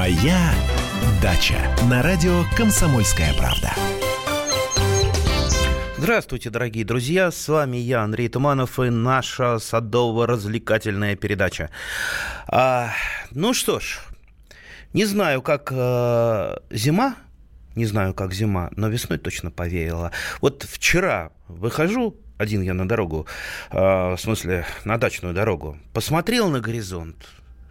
Моя дача на радио Комсомольская правда. Здравствуйте, дорогие друзья! С вами я, Андрей Туманов, и наша садово-развлекательная передача. А, ну что ж, не знаю, как э, зима, не знаю, как зима, но весной точно повеяло. Вот вчера выхожу, один я на дорогу, э, в смысле, на дачную дорогу, посмотрел на горизонт,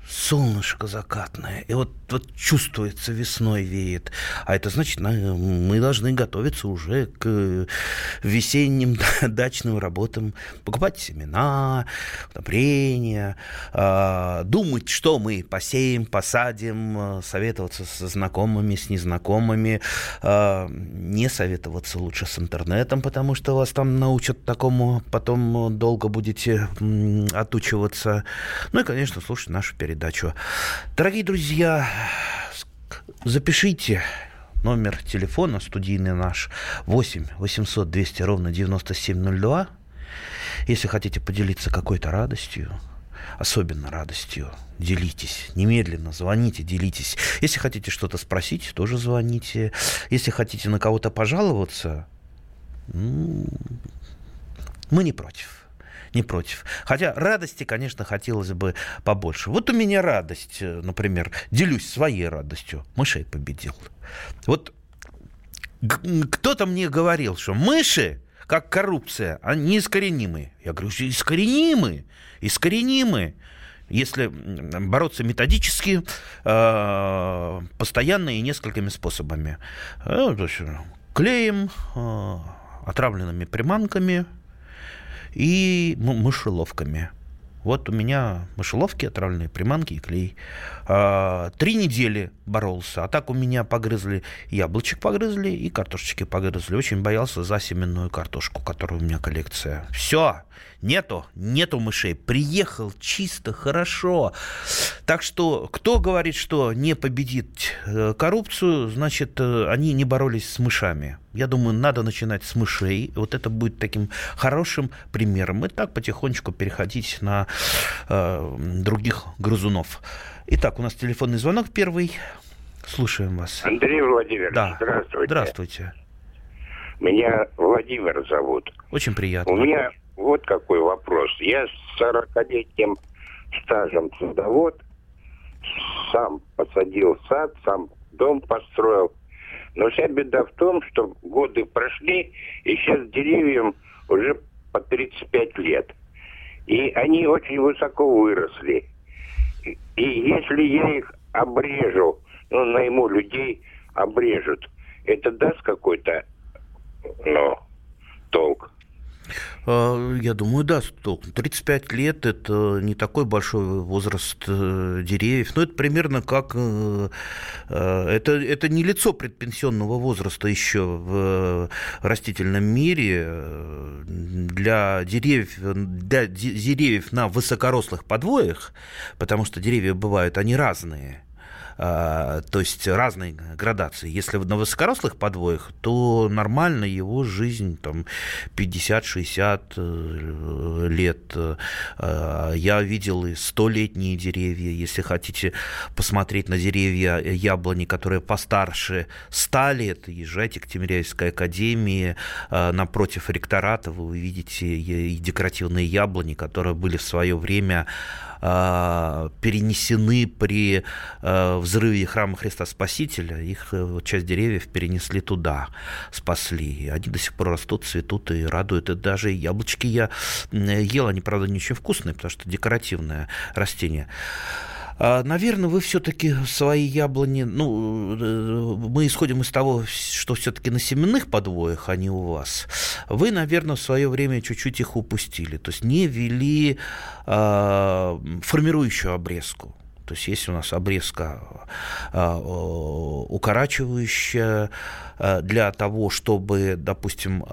солнышко закатное, и вот, вот чувствуется, весной веет. А это значит, мы должны готовиться уже к весенним дачным работам, покупать семена, удобрения, а, думать, что мы посеем, посадим, советоваться со знакомыми, с незнакомыми, а, не советоваться лучше с интернетом, потому что вас там научат такому, потом долго будете отучиваться. Ну и, конечно, слушать нашу передачу передачу. Дорогие друзья, запишите номер телефона студийный наш 8 800 200 ровно 9702. Если хотите поделиться какой-то радостью, особенно радостью, делитесь. Немедленно звоните, делитесь. Если хотите что-то спросить, тоже звоните. Если хотите на кого-то пожаловаться, мы не против не против. Хотя радости, конечно, хотелось бы побольше. Вот у меня радость, э, например, делюсь своей радостью. Мышей победил. Вот кто-то мне говорил, что мыши, как коррупция, они искоренимы. Я говорю, искоренимы, искоренимы если бороться методически, э, постоянно и несколькими способами. Э, клеем, отравленными приманками, и мышеловками. Вот у меня мышеловки, отравленные приманки и клей. А, три недели боролся. А так у меня погрызли, яблочек погрызли и картошечки погрызли. Очень боялся за семенную картошку, которая у меня коллекция. Все, нету, нету мышей. Приехал чисто, хорошо. Так что, кто говорит, что не победит э, коррупцию, значит, э, они не боролись с мышами. Я думаю, надо начинать с мышей. Вот это будет таким хорошим примером. И так потихонечку переходить на э, других грызунов. Итак, у нас телефонный звонок первый. Слушаем вас. Андрей Владимирович, да. здравствуйте. Здравствуйте. Меня Владимир зовут. Очень приятно. У меня вот какой вопрос. Я с 40-летним стажем садовод, сам посадил сад, сам дом построил. Но вся беда в том, что годы прошли, и сейчас деревьям уже по 35 лет. И они очень высоко выросли. И если я их обрежу, ну, найму людей, обрежут, это даст какой-то, ну, толк? А, я думаю, да, 35 лет – это не такой большой возраст э, деревьев. Но это примерно как… Э, э, это, это не лицо предпенсионного возраста еще в растительном мире. Для деревьев, для деревьев на высокорослых подвоях, потому что деревья бывают, они разные – то есть разные градации. Если на высокорослых подвоях, то нормально его жизнь там 50-60 э, лет. А, я видел и столетние деревья. Если хотите посмотреть на деревья яблони, которые постарше 100 лет, езжайте к Тимиряевской академии. А, напротив ректората вы увидите и декоративные яблони, которые были в свое время перенесены при взрыве храма Христа Спасителя, их э, часть деревьев перенесли туда, спасли. Они до сих пор растут, цветут и радуют. И даже яблочки я ел, они, правда, не очень вкусные, потому что декоративное растение. А, Наверное, вы все-таки свои яблони, ну, э, мы исходим из того, что все-таки на семенных подвоях, а не у вас. Вы, наверное, в свое время чуть-чуть их упустили, то есть не вели э, формирующую обрезку. То есть есть у нас обрезка а, укорачивающая а, для того, чтобы, допустим,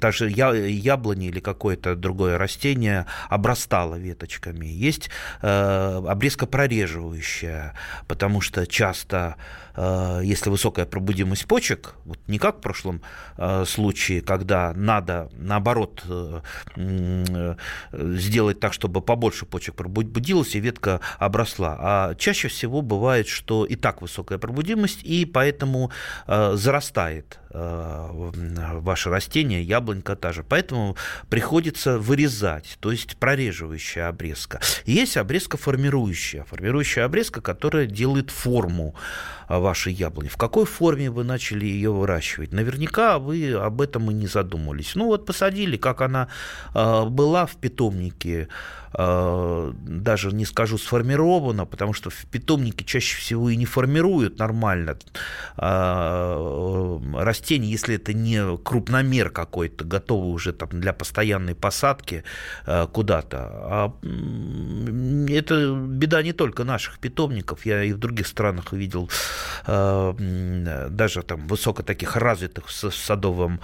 даже яблони или какое-то другое растение обрастало веточками. Есть обрезка прореживающая, потому что часто Э, если высокая пробудимость почек, вот не как в прошлом э, случае, когда надо, наоборот, э, сделать так, чтобы побольше почек пробудилось, и ветка обросла. А чаще всего бывает, что и так высокая пробудимость, и поэтому э, зарастает э, ваше растение, яблонька та же. Поэтому приходится вырезать, то есть прореживающая обрезка. Есть обрезка формирующая. Формирующая обрезка, которая делает форму вашей яблони. В какой форме вы начали ее выращивать? Наверняка вы об этом и не задумывались. Ну вот посадили, как она э, была в питомнике, э, даже не скажу сформирована, потому что в питомнике чаще всего и не формируют нормально э, растения, если это не крупномер какой-то, готовый уже там для постоянной посадки куда-то. А это беда не только наших питомников, я и в других странах видел даже там высоко таких развитых в садовом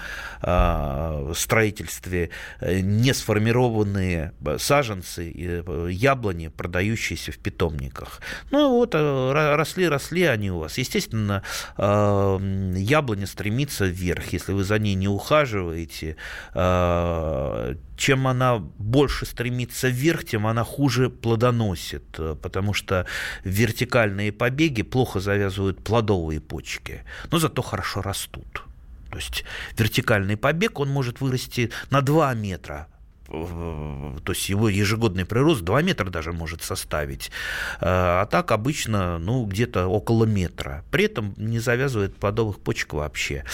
строительстве не сформированные саженцы, э, яблони, продающиеся в питомниках. Ну вот, э, росли, росли они у вас. Естественно, э, яблоня стремится вверх. Если вы за ней не ухаживаете, чем она больше стремится вверх, тем она хуже плодоносит, потому что вертикальные побеги плохо завязывают плодовые почки, но зато хорошо растут. То есть вертикальный побег, он может вырасти на 2 метра, то есть его ежегодный прирост 2 метра даже может составить, а так обычно ну, где-то около метра. При этом не завязывает плодовых почек вообще.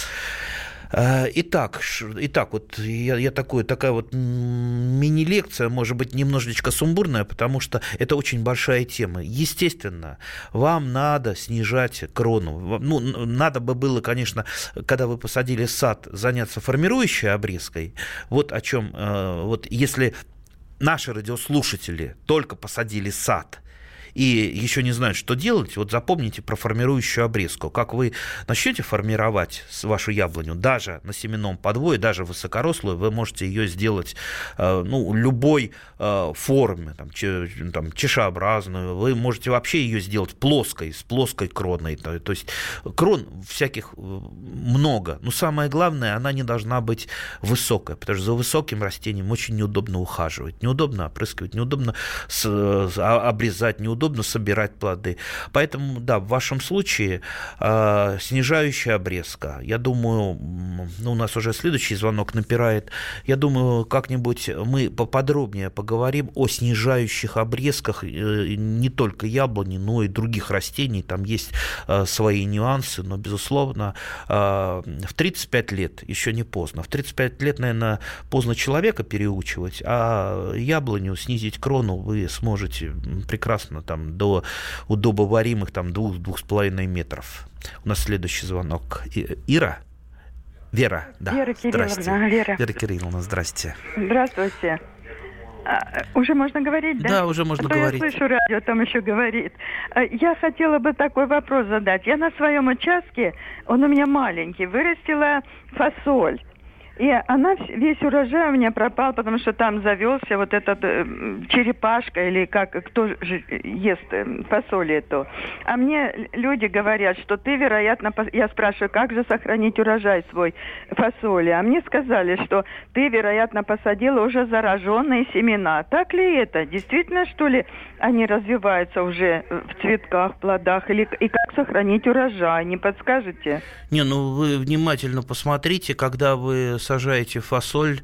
Э, итак, итак вот я, я такой, такая вот мини-лекция, может быть, немножечко сумбурная, потому что это очень большая тема. Естественно, вам надо снижать крону. Ну, надо бы было, конечно, когда вы посадили сад, заняться формирующей обрезкой. Вот о чем, э, вот если наши радиослушатели только посадили сад – и еще не знают, что делать, вот запомните про формирующую обрезку. Как вы начнете формировать вашу яблоню, даже на семенном подвое, даже высокорослую, вы можете ее сделать э, ну, любой э, форме, там, там, чешеобразную, вы можете вообще ее сделать плоской, с плоской кроной. То есть крон всяких э, много, но самое главное, она не должна быть высокая, потому что за высоким растением очень неудобно ухаживать, неудобно опрыскивать, неудобно а, обрезать, неудобно удобно собирать плоды. Поэтому, да, в вашем случае э, снижающая обрезка. Я думаю, ну, у нас уже следующий звонок напирает. Я думаю, как-нибудь мы поподробнее поговорим о снижающих обрезках э, не только яблони, но и других растений. Там есть э, свои нюансы, но, безусловно, э, в 35 лет еще не поздно. В 35 лет, наверное, поздно человека переучивать, а яблоню снизить крону вы сможете прекрасно там там, до удобоваримых там, двух-двух с половиной метров. У нас следующий звонок. Ира? Вера, да. Вера Кирилловна, Вера. Вера Кирилловна, здрасте. Здравствуйте. А, уже можно говорить, да? Да, уже можно а говорить. Я слышу радио, там еще говорит. А, я хотела бы такой вопрос задать. Я на своем участке, он у меня маленький, вырастила фасоль. И она, весь урожай у меня пропал, потому что там завелся вот этот э, черепашка или как, кто же ест э, фасоль эту. А мне люди говорят, что ты, вероятно, я спрашиваю, как же сохранить урожай свой фасоли? А мне сказали, что ты, вероятно, посадила уже зараженные семена. Так ли это? Действительно, что ли, они развиваются уже в цветках, плодах? Или и как сохранить урожай? Не подскажете? Не, ну вы внимательно посмотрите, когда вы сажаете фасоль,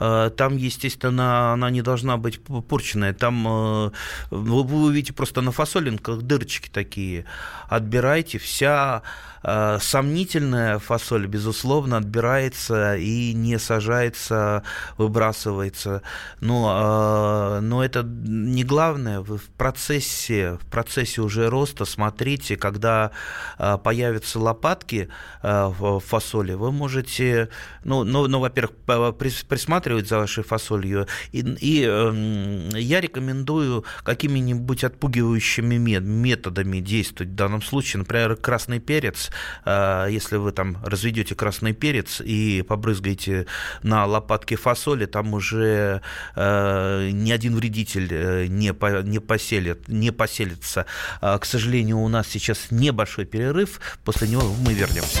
э, там, естественно, она не должна быть порченная. Там э, вы увидите просто на фасолинках дырочки такие. Отбирайте вся Э, сомнительная фасоль, безусловно, отбирается и не сажается, выбрасывается. Но, но это не главное. Вы в процессе, в процессе уже роста смотрите, когда появятся лопатки в фасоли, вы можете, ну, ну, ну во-первых, присматривать за вашей фасолью. И, и эм, я рекомендую какими-нибудь отпугивающими методами действовать в данном случае. Например, красный перец Э, если вы там разведете красный перец и побрызгаете на лопатки фасоли, там уже э, ни один вредитель э, не, по, не, поселит, не поселится. К сожалению, у нас сейчас небольшой перерыв, после него мы вернемся.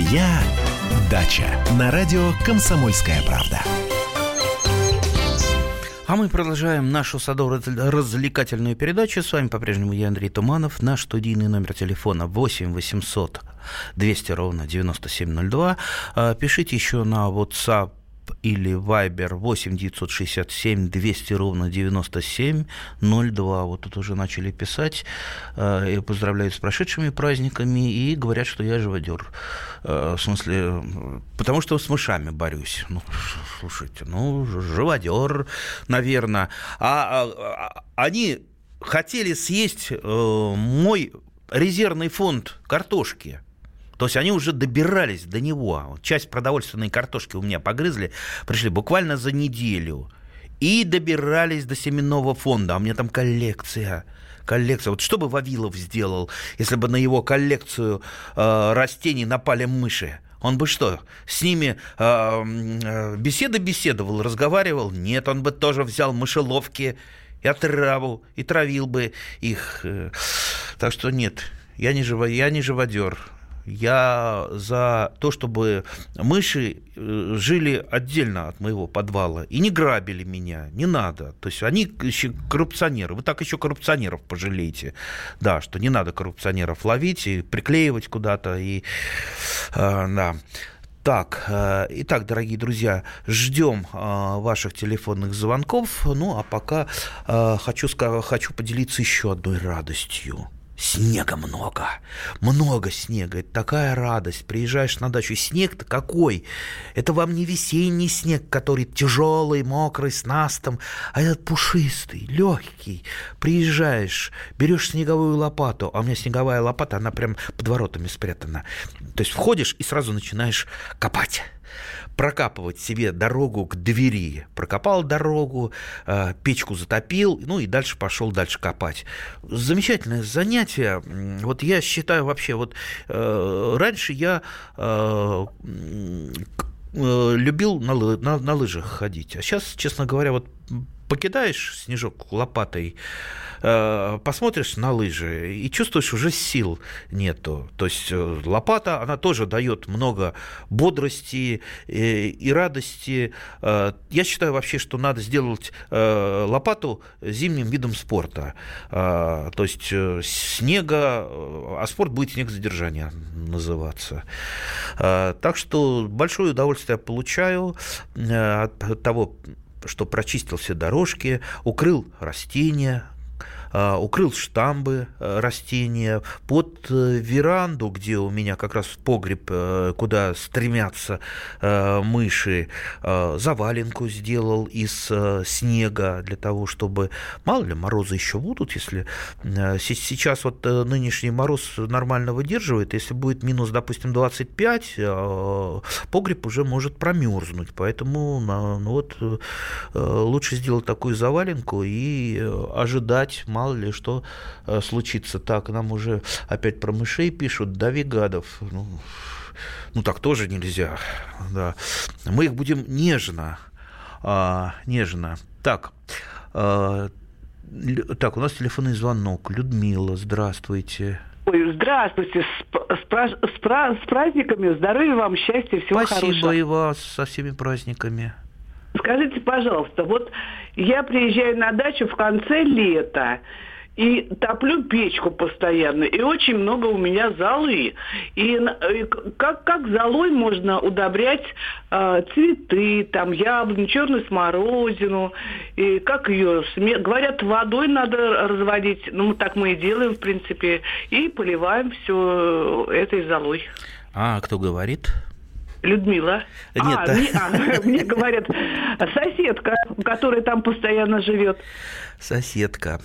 «Моя дача» на радио «Комсомольская правда». А мы продолжаем нашу садово-развлекательную передачу. С вами по-прежнему я, Андрей Туманов. Наш студийный номер телефона 8 800 200 ровно 9702. А, пишите еще на WhatsApp или Viber 8 967 200 ровно 9702. Вот тут уже начали писать. Э, и поздравляют с прошедшими праздниками и говорят, что я живодер. Э, в смысле, потому что с мышами борюсь. Ну, слушайте, ну, живодер, наверное. А, а, а они хотели съесть э, мой резервный фонд картошки. То есть они уже добирались до него. Часть продовольственной картошки у меня погрызли, пришли буквально за неделю. И добирались до семенного фонда. А у меня там коллекция коллекция. Вот что бы Вавилов сделал, если бы на его коллекцию э, растений напали мыши? Он бы что, с ними э, э, беседы беседовал, разговаривал? Нет, он бы тоже взял мышеловки и отраву, и травил бы их. Так что нет, я не, живо, я не живодер я за то, чтобы мыши э, жили отдельно от моего подвала и не грабили меня, не надо. То есть они еще коррупционеры. Вы так еще коррупционеров пожалеете. Да, что не надо коррупционеров ловить и приклеивать куда-то. И, э, да. Так, э, итак, дорогие друзья, ждем ваших телефонных звонков. Ну, а пока хочу, хочу поделиться еще одной радостью. Снега много, много снега, это такая радость. Приезжаешь на дачу, снег-то какой? Это вам не весенний снег, который тяжелый, мокрый, с настом, а этот пушистый, легкий. Приезжаешь, берешь снеговую лопату, а у меня снеговая лопата, она прям под воротами спрятана. То есть входишь и сразу начинаешь копать прокапывать себе дорогу к двери. Прокопал дорогу, э, печку затопил, ну и дальше пошел дальше копать. Замечательное занятие. Вот я считаю вообще, вот э, раньше я э, любил на, на, на лыжах ходить. А сейчас, честно говоря, вот покидаешь снежок лопатой, Э, посмотришь на лыжи и чувствуешь, уже сил нету. То есть э, лопата, она тоже дает много бодрости э, и радости. Я считаю вообще, что надо сделать лопату зимним видом спорта. То есть снега, а спорт будет снегозадержание называться. Так что большое удовольствие получаю от того, что прочистил все дорожки, укрыл растения, укрыл штамбы э, растения, под э, веранду, где у меня как раз погреб, э, куда стремятся мыши, заваленку сделал из снега для того, чтобы, мало ли, морозы еще будут, если сейчас вот нынешний мороз нормально выдерживает, если будет минус, допустим, 25, погреб уже может промерзнуть, поэтому ну, вот лучше сделать такую заваленку и ожидать, мало ли что э, случится. Так, нам уже опять про мышей пишут, дави гадов. Ну, ну так тоже нельзя. Да. Мы их будем нежно, а, нежно. Так, а, так, у нас телефонный звонок. Людмила, здравствуйте. Ой, здравствуйте, с, с, с, с праздниками, здоровья вам, счастья, всего Спасибо хорошего. Спасибо и вас со всеми праздниками. Скажите, пожалуйста, вот я приезжаю на дачу в конце лета, и топлю печку постоянно, и очень много у меня золы. И, и как, как золой можно удобрять э, цветы, там, яблоню, черную смородину, и как ее, говорят, водой надо разводить, ну, так мы и делаем, в принципе, и поливаем все этой золой. А кто говорит? Людмила. Нет, а, мне, а, мне говорят, соседка, которая там постоянно живет. Соседка.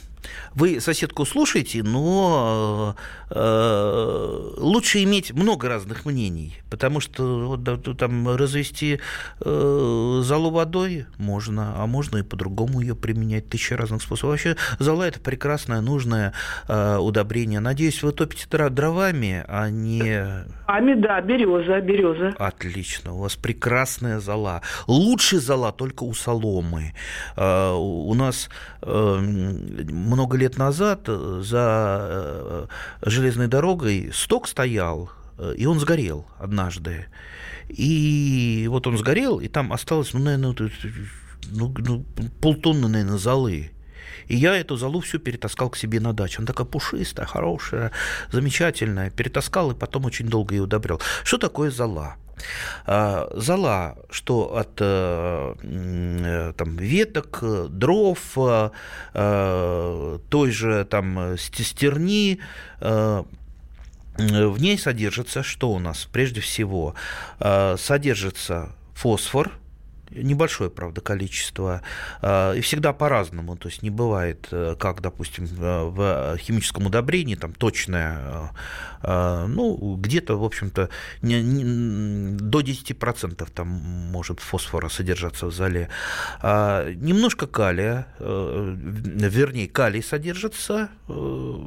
вы соседку слушаете, но э, лучше иметь много разных мнений, потому что вот, да, там развести э, залу водой можно, а можно и по-другому ее применять, тысяча разных способов. Вообще зала это прекрасное, нужное э, удобрение. Надеюсь, вы топите дровами, а не... Ами, да, береза, береза. Отлично, у вас прекрасная зала. Лучшая зала только у соломы. Э, у нас э, много лет назад э, за железной дорогой сток стоял, и он сгорел однажды. И вот он сгорел, и там осталось, ну, наверное, ну, ну, полтонны, наверное, золы. И я эту залу всю перетаскал к себе на дачу. Она такая пушистая, хорошая, замечательная. Перетаскал и потом очень долго ее удобрял. Что такое зала? А, зала, что от э, э, там, веток, дров, э, той же там стерни, в ней содержится, что у нас прежде всего? Содержится фосфор – небольшое, правда, количество, а, и всегда по-разному, то есть не бывает, э, как, допустим, в химическом удобрении, там, точное, а, ну, где-то, в общем-то, до 10% там может фосфора содержаться в зале. А, немножко калия, э, вернее, калий содержится, э,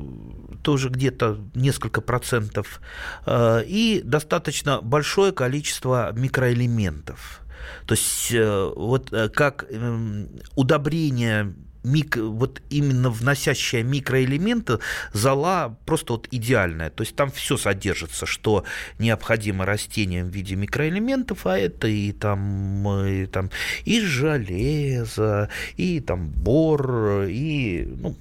тоже где-то несколько процентов, и достаточно большое количество микроэлементов. То есть э, вот э, как эм, удобрение мик, вот именно вносящая микроэлементы, зола просто вот идеальная. То есть там все содержится, что необходимо растениям в виде микроэлементов, а это и там, и, там и железо, и там бор, и ну,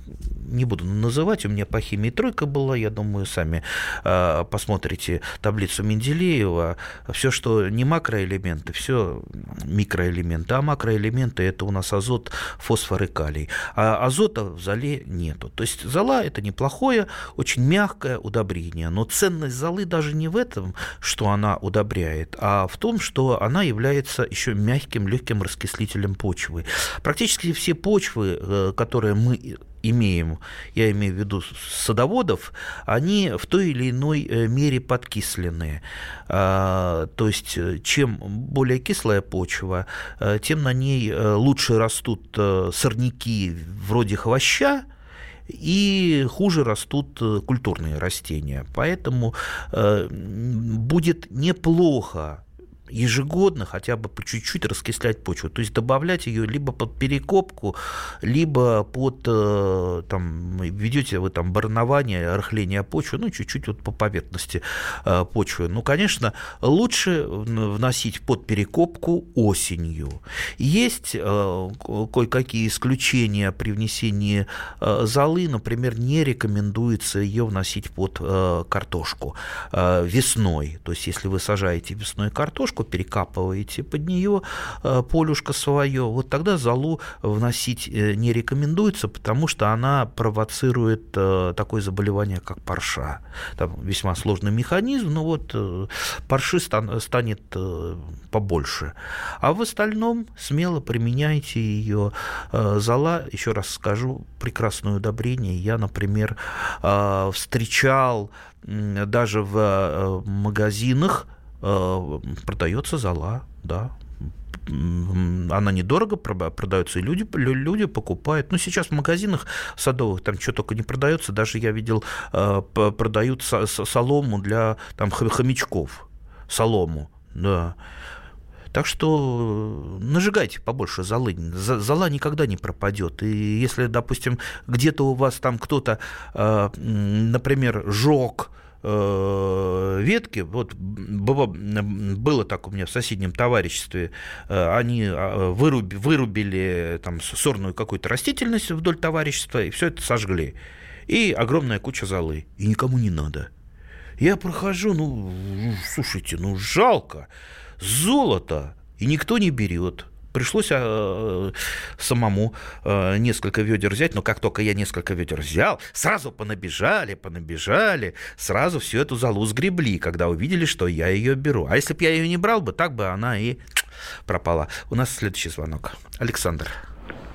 не буду называть, у меня по химии тройка была, я думаю, сами э, посмотрите таблицу Менделеева, все, что не макроэлементы, все микроэлементы, а макроэлементы это у нас азот, фосфор и калий, а азота в зале нету. То есть зола это неплохое, очень мягкое удобрение, но ценность золы даже не в этом, что она удобряет, а в том, что она является еще мягким, легким раскислителем почвы. Практически все почвы, э, которые мы имеем, я имею в виду садоводов, они в той или иной э, мере подкисленные. А, то есть, э, чем более кислая почва, э, тем на ней лучше растут сорняки вроде хвоща, и хуже растут культурные растения. Поэтому будет неплохо ежегодно хотя бы по чуть-чуть раскислять почву, то есть добавлять ее либо под перекопку, либо под, э, там, ведете вы там барнование, рыхление почвы, ну, чуть-чуть вот по поверхности э, почвы. Ну, конечно, лучше вносить под перекопку осенью. Есть э, кое-какие исключения при внесении золы, например, не рекомендуется ее вносить под картошку весной, то есть если вы сажаете весной картошку, дорожку перекапываете под нее э, полюшко свое, вот тогда золу вносить э, не рекомендуется, потому что она провоцирует э, такое заболевание, как парша. Там весьма сложный механизм, но вот парши станет побольше. А в остальном смело применяйте ее. Зола, еще раз скажу, прекрасное удобрение. Я, например, встречал даже в магазинах продается зола, да, она недорого продается, и люди, люди покупают. Ну, сейчас в магазинах садовых там что только не продается. Даже я видел, э, продают солому для там, хомячков. Солому, да. Так что нажигайте побольше золы. Зола никогда не пропадет. И если, допустим, где-то у вас там кто-то, э, например, жег Э, ветки, вот было, было так у меня в соседнем товариществе, э, они а, выруби, вырубили там сорную какую-то растительность вдоль товарищества и все это сожгли. И огромная куча золы. И никому не надо. Я прохожу, ну, слушайте, ну жалко. Золото. И никто не берет. Пришлось э, самому э, несколько ведер взять, но как только я несколько ведер взял, сразу понабежали, понабежали, сразу всю эту залу сгребли, когда увидели, что я ее беру. А если бы я ее не брал бы, так бы она и пропала. У нас следующий звонок. Александр.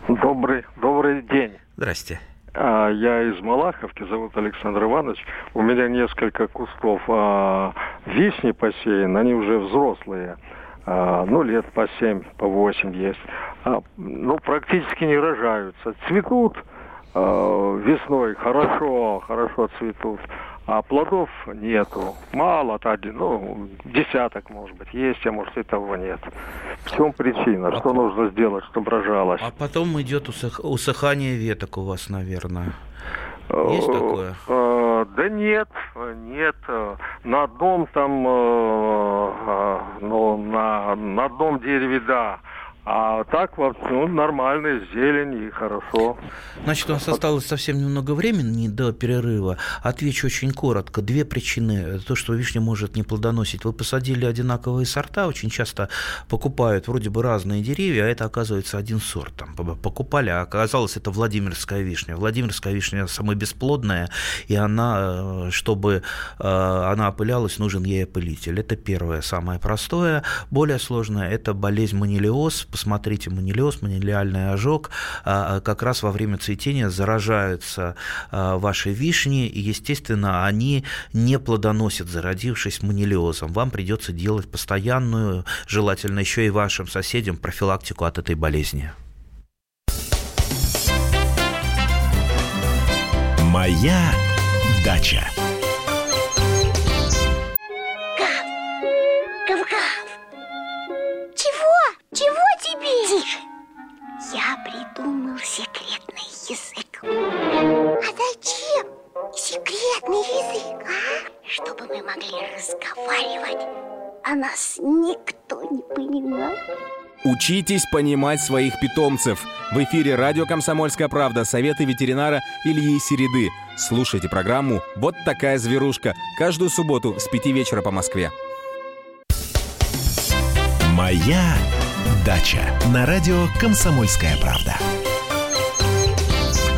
Добрый, добрый день. Здрасте. А, я из Малаховки, зовут Александр Иванович. У меня несколько кустов а, вишни посеян, они уже взрослые. А, ну, лет по семь, по восемь есть. А, ну, практически не рожаются. Цветут а, весной, хорошо, хорошо цветут а плодов нету. Мало, один, ну, десяток, может быть, есть, а может и того нет. В чем причина? Что нужно сделать, чтобы рожалось? А потом идет усых... усыхание веток у вас, наверное. Есть э, такое? Э, да нет, нет. На одном там, э, ну, на, на одном дереве, да. А так ну, нормальная зелень и хорошо. Значит, у нас осталось совсем немного времени до перерыва. Отвечу очень коротко. Две причины. То, что вишня может не плодоносить. Вы посадили одинаковые сорта, очень часто покупают вроде бы разные деревья, а это оказывается один сорт. Там, покупали, а оказалось это Владимирская вишня. Владимирская вишня самая бесплодная, и она, э, чтобы э, она опылялась, нужен ей опылитель. Это первое, самое простое. Более сложное – это болезнь манилиоз, посмотрите, манилиоз, манилиальный ожог, а, а, как раз во время цветения заражаются а, ваши вишни, и, естественно, они не плодоносят, зародившись манилиозом. Вам придется делать постоянную, желательно еще и вашим соседям, профилактику от этой болезни. Моя дача. Разговаривать, а нас никто не понимал. Учитесь понимать своих питомцев. В эфире радио «Комсомольская правда» советы ветеринара Ильи Середы. Слушайте программу «Вот такая зверушка» каждую субботу с 5 вечера по Москве. Моя Дача на радио «Комсомольская правда».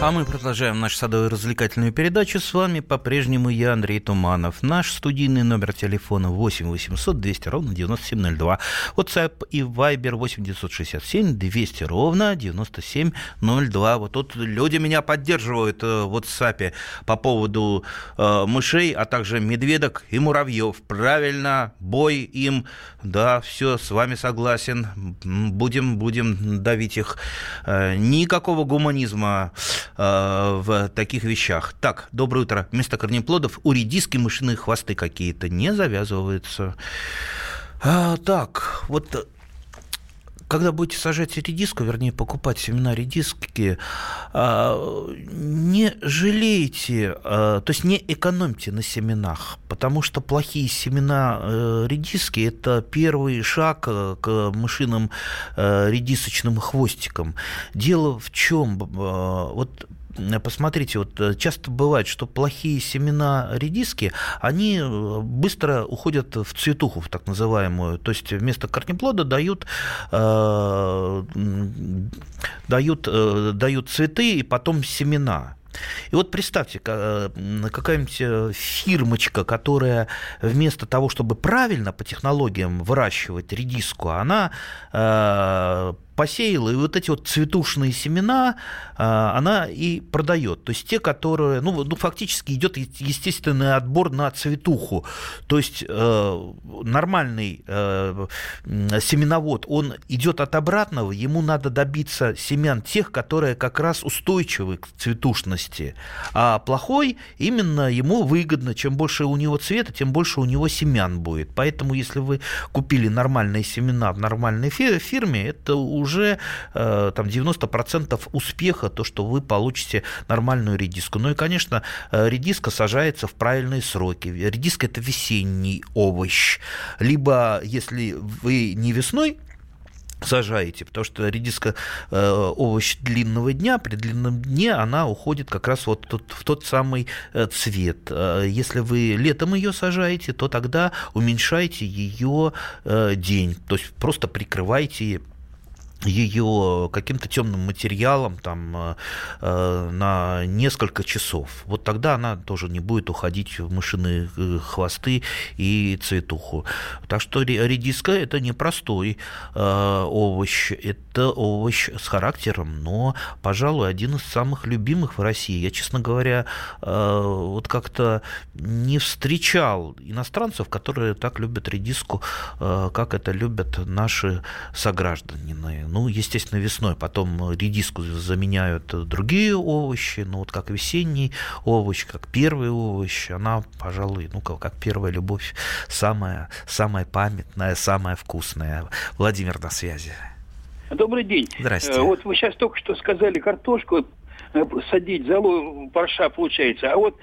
А мы продолжаем нашу садовую развлекательную передачу. С вами по-прежнему я, Андрей Туманов. Наш студийный номер телефона 8 800 200 ровно 9702. WhatsApp и Viber 8 967 200 ровно 9702. Вот тут люди меня поддерживают э, в WhatsApp по поводу э, мышей, а также медведок и муравьев. Правильно, бой им. Да, все, с вами согласен. Будем, будем давить их. Э, никакого гуманизма в таких вещах. Так, доброе утро. Вместо корнеплодов у редиски мышиные хвосты какие-то не завязываются. А, так, вот когда будете сажать редиску, вернее, покупать семена редиски, а, не жалейте, а, то есть не экономьте на семенах, потому что плохие семена э, редиски – это первый шаг э, к мышиным э, редисочным хвостикам. Дело в чем? Вот посмотрите, вот э, часто бывает, что плохие семена редиски, они э, быстро уходят в цветуху, в так называемую. То есть вместо корнеплода дают, э, дают, э, дают цветы и потом семена. И вот представьте, какая-нибудь фирмочка, которая вместо того, чтобы правильно по технологиям выращивать редиску, она посеяла, и вот эти вот цветушные семена а, она и продает. То есть те, которые, ну, ну фактически идет естественный отбор на цветуху. То есть э, нормальный э, семеновод, он идет от обратного, ему надо добиться семян тех, которые как раз устойчивы к цветушности. А плохой именно ему выгодно, чем больше у него цвета, тем больше у него семян будет. Поэтому если вы купили нормальные семена в нормальной фирме, это уже э, там 90% успеха, то, что вы получите нормальную редиску. Ну и, конечно, э, редиска сажается в правильные сроки. Редиска – это весенний овощ. Либо, если вы не весной сажаете, потому что редиска э, овощ длинного дня, при длинном дне она уходит как раз вот тот, в тот самый э, цвет. Если вы летом ее сажаете, то тогда уменьшайте ее э, день, то есть просто прикрывайте ее каким-то темным материалом там э, на несколько часов. Вот тогда она тоже не будет уходить в мышиные э, хвосты и цветуху. Так что редиска это не простой э, овощ, это овощ с характером, но, пожалуй, один из самых любимых в России. Я, честно говоря, э, вот как-то не встречал иностранцев, которые так любят редиску, как это любят наши сограждане ну, естественно, весной. Потом редиску заменяют другие овощи, ну, вот как весенний овощ, как первый овощ, она, пожалуй, ну, как первая любовь, самая, самая памятная, самая вкусная. Владимир на связи. Добрый день. Здрасте. Э, вот вы сейчас только что сказали картошку э, садить, залу парша получается. А вот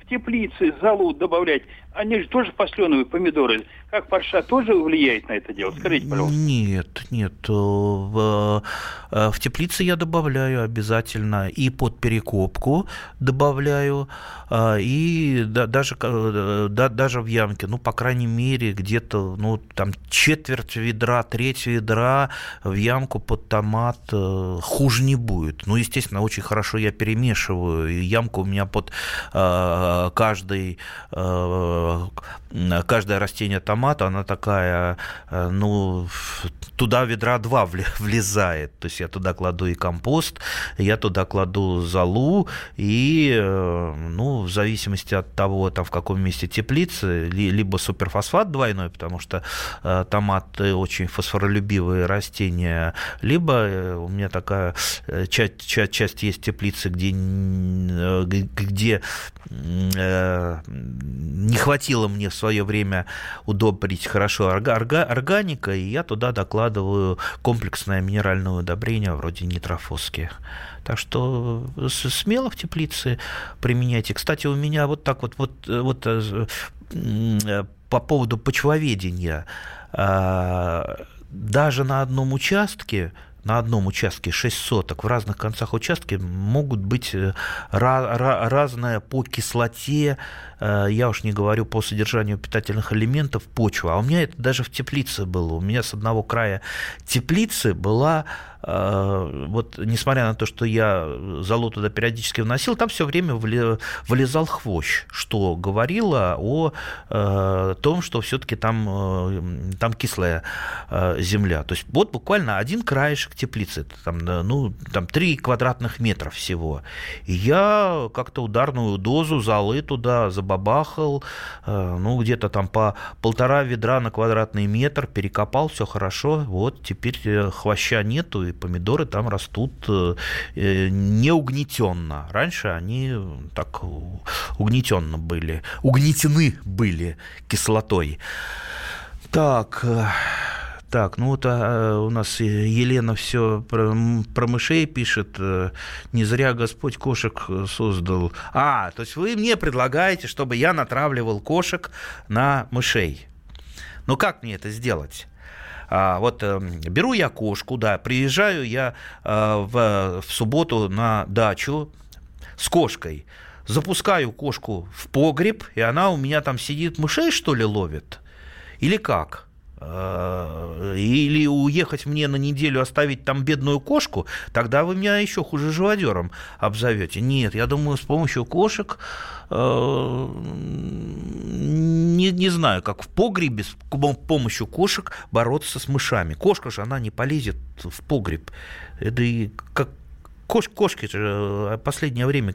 в теплице залу добавлять, они же тоже посленовые помидоры. Как парша тоже влияет на это дело? Скажите, пожалуйста. Нет, нет. Э, в, э, в теплице я добавляю обязательно и под перекопку добавляю, э, и да, даже, да, даже в ямке, ну, по крайней мере, где-то, ну, там четверть ведра, треть ведра в ямку под томат хуже не будет. Ну, естественно, очень хорошо я перемешиваю, и ямка у меня под каждый каждое растение томата, она такая, э, ну, туда ведра два влезает. То есть я туда кладу и компост, я туда кладу золу, и, э, ну, в зависимости от того, там, в каком месте теплицы, либо суперфосфат двойной, потому что э, томаты очень фосфоролюбивые растения, либо у меня такая часть, часть, часть есть теплицы, где, где не хватило мне в свое время удобрить хорошо орга, органика, и я туда докладываю комплексное минеральное удобрение вроде нитрофоски. Так что смело в теплице применяйте. Кстати, у меня вот так вот, вот, вот э, по поводу почвоведения. А, даже на одном участке на одном участке 6 соток, в разных концах участка могут быть э, разная по кислоте, э, я уж не говорю по содержанию питательных элементов почва. А у меня это даже в теплице было. У меня с одного края теплицы была вот несмотря на то, что я залу туда периодически вносил, там все время вылезал хвощ, что говорило о э, том, что все-таки там, э, там кислая земля. То есть вот буквально один краешек теплицы, там, ну, там 3 квадратных метра всего. И я как-то ударную дозу золы туда забабахал, ну, где-то там по полтора ведра на квадратный метр, перекопал, все хорошо, вот теперь хвоща нету, и помидоры там растут э, э, неугнетенно. Раньше они так угнетенно были, угнетены были кислотой. Так, э, так, ну вот а, у нас Елена все про, про мышей пишет. Не зря Господь кошек создал. А, то есть вы мне предлагаете, чтобы я натравливал кошек на мышей. Ну как мне это сделать? А, вот э, беру я кошку, да, приезжаю я э, в, в субботу на дачу с кошкой, запускаю кошку в погреб, и она у меня там сидит, мышей, что ли, ловит? Или как? Э, или уехать мне на неделю оставить там бедную кошку, тогда вы меня еще хуже живодером обзовете. Нет, я думаю, с помощью кошек не, не знаю, как в погребе с помощью кошек бороться с мышами. Кошка же, она не полезет в погреб. Это и как, Кош, кошки же э, последнее время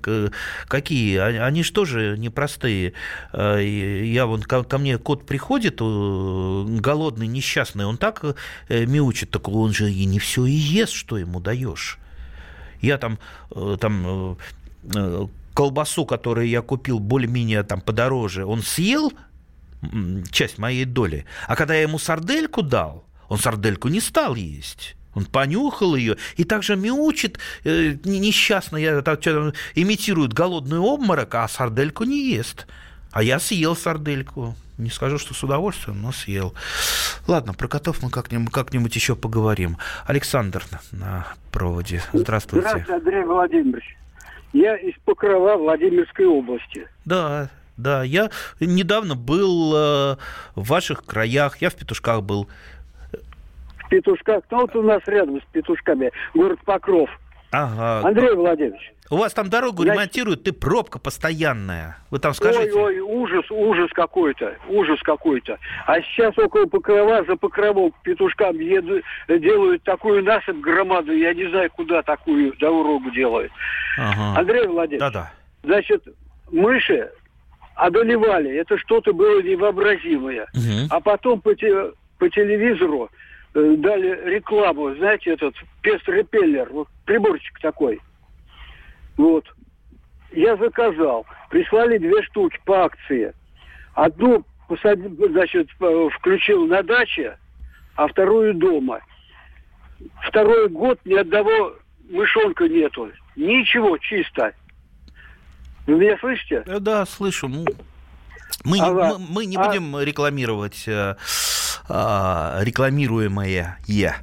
какие? Они же тоже непростые. Э, я вон ко, ко мне кот приходит, э, голодный, несчастный, он так мяучит, так он же и не все и ест, что ему даешь. Я там, там колбасу, которую я купил более-менее там подороже, он съел часть моей доли. А когда я ему сардельку дал, он сардельку не стал есть. Он понюхал ее и также мяучит э, несчастно, я, так, имитирует голодный обморок, а сардельку не ест. А я съел сардельку. Не скажу, что с удовольствием, но съел. Ладно, про котов мы как-нибудь, как-нибудь еще поговорим. Александр на проводе. Здравствуйте. Здравствуйте, Андрей Владимирович. Я из Покрова Владимирской области. Да, да, я недавно был э, в ваших краях, я в Петушках был. Петушках. Ну, вот у нас рядом с Петушками город Покров. Ага. Андрей Владимирович. У вас там дорогу Я- ремонтируют, ты пробка постоянная. Вы там скажите. Ой, ой, ужас, ужас какой-то, ужас какой-то. А сейчас около Покрова, за Покровом к Петушкам еду, делают такую насыпь громаду, я не знаю, куда такую дорогу делают. Ага. Андрей Владимирович, Да-да. значит, мыши одолевали, это что-то было невообразимое. Мгм. А потом по, те- по телевизору э, дали рекламу, знаете, этот пес-репеллер, вот приборчик такой. Вот. Я заказал. Прислали две штуки по акции. Одну посадил, значит, э, включил на даче, а вторую дома. Второй год ни одного мышонка нету. Ничего, чисто. Вы меня слышите? Э, Да, слышу. Ну, Мы, не- Ага. мы, мы не А- будем рекламировать э, а, рекламируемое «е».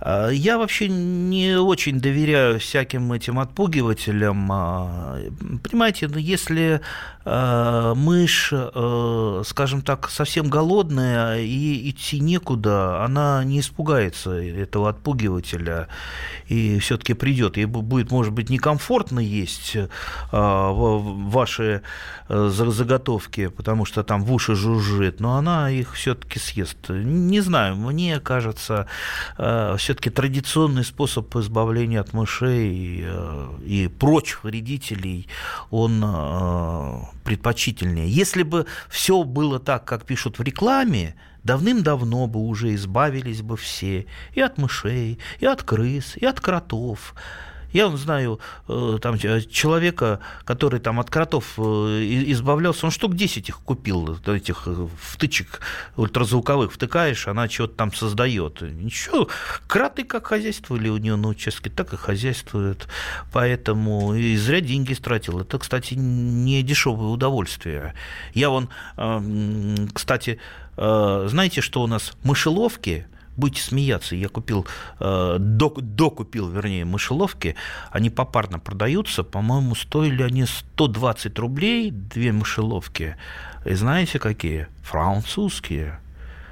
А, Я вообще не очень доверяю всяким этим отпугивателям. А, Понимаете, ну, если э, мышь, э, скажем так, совсем голодная и идти некуда, она не испугается этого отпугивателя и все-таки придет. Ей бу- будет, может быть, некомфортно есть э, ваши э, за- заготовки, потому что там в уши жужжит, но она их все-таки съест. Не знаю, мне кажется, все-таки традиционный способ избавления от мышей э, и прочих вредителей, он э, предпочтительнее. Если бы все было так, как пишут в рекламе, давным-давно бы уже избавились бы все и от мышей, и от крыс, и от кротов. Я знаю э, там, ч- человека, который там от кротов э, избавлялся, он штук 10 их купил, этих э, втычек ультразвуковых втыкаешь, она чего-то там создает. Ничего, кроты как хозяйствовали у нее на участке, так и хозяйствуют. Поэтому и зря деньги истратил. Это, кстати, не дешевое удовольствие. Я вон, э, кстати, э, знаете, что у нас мышеловки – будете смеяться, я купил, э, док- докупил, вернее, мышеловки, они попарно продаются, по-моему, стоили они 120 рублей, две мышеловки, и знаете какие? Французские.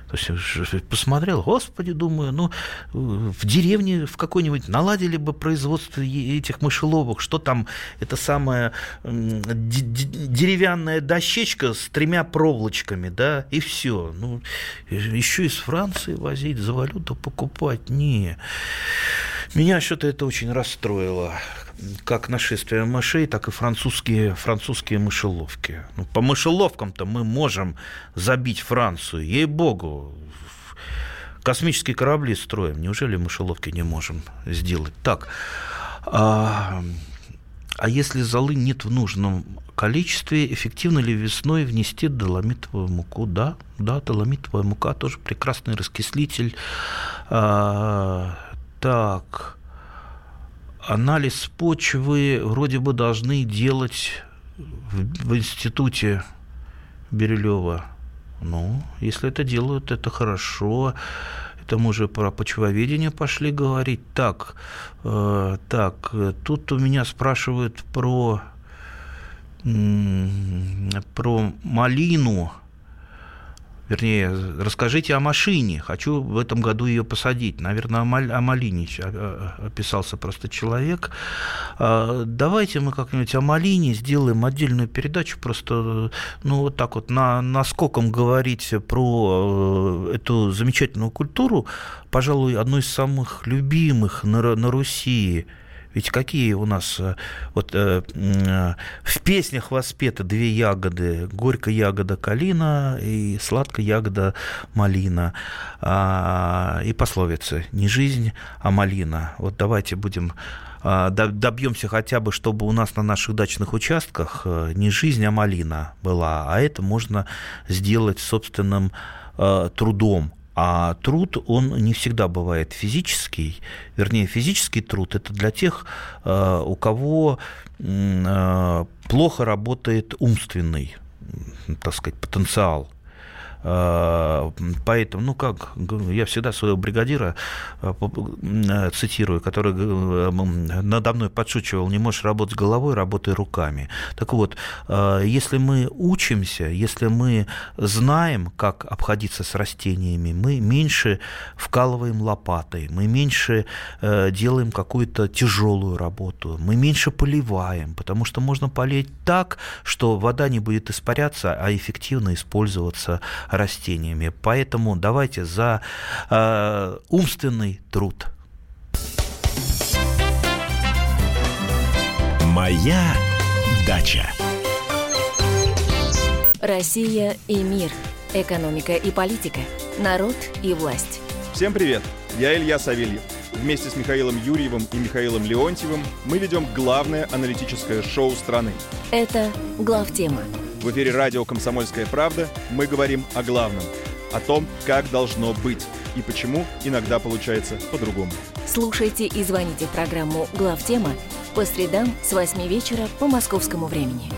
То есть посмотрел, господи, думаю, ну, э, в деревне в какой-нибудь наладили бы производство этих мышеловок, что там, это самая деревянная дощечка с тремя проволочками, да, и все. Ну, еще из Франции возить, за валюту покупать, не. Меня что-то это очень расстроило. Как нашествие мышей, так и французские, французские мышеловки. Ну, по мышеловкам-то мы можем забить Францию. Ей-богу, космические корабли строим. Неужели мышеловки не можем сделать? Так, а, а если золы нет в нужном количестве, эффективно ли весной внести доломитовую муку? Да, да, доломитовая мука тоже прекрасный раскислитель. А, так, анализ почвы вроде бы должны делать в, в институте Бирюлева. Ну, если это делают, это хорошо. Это мы уже про почвоведение пошли говорить. Так, э, так, э, тут у меня спрашивают про, м, про малину. Вернее, расскажите о машине. Хочу в этом году ее посадить. Наверное, о, мал- о малине а- а- описался просто человек. А, Давайте мы как-нибудь о малине сделаем отдельную передачу. Просто, ну, вот так вот, на, наскоком говорить про э, эту замечательную культуру, пожалуй, одну из самых любимых на, на Руси. Ведь какие у нас э, вот э, э, в песнях воспеты две ягоды: горькая ягода калина и сладкая ягода малина. А, и пословицы: не жизнь, а малина. Вот давайте будем а, до- добьемся хотя бы, чтобы у нас на наших дачных участках не жизнь, а малина была. А это можно сделать собственным трудом. А труд, он не всегда бывает физический. Вернее, физический труд – это для тех, э, у кого э, плохо работает умственный, так сказать, потенциал. А, поэтому, ну как, я всегда своего бригадира а, э, цитирую, который надо мной подшучивал, не можешь работать головой, работай руками. Так вот, а, если мы учимся, если мы знаем, как обходиться с растениями, мы меньше вкалываем лопатой, мы меньше э, делаем какую-то тяжелую работу, мы меньше поливаем, потому что можно полить так, что вода не будет испаряться, а эффективно использоваться растениями. Поэтому давайте за э, умственный труд. Моя дача. Россия и мир. Экономика и политика. Народ и власть. Всем привет! Я Илья Савельев. Вместе с Михаилом Юрьевым и Михаилом Леонтьевым мы ведем главное аналитическое шоу страны. Это «Главтема» В эфире радио «Комсомольская правда» мы говорим о главном, о том, как должно быть и почему иногда получается по-другому. Слушайте и звоните в программу «Главтема» по средам с 8 вечера по московскому времени.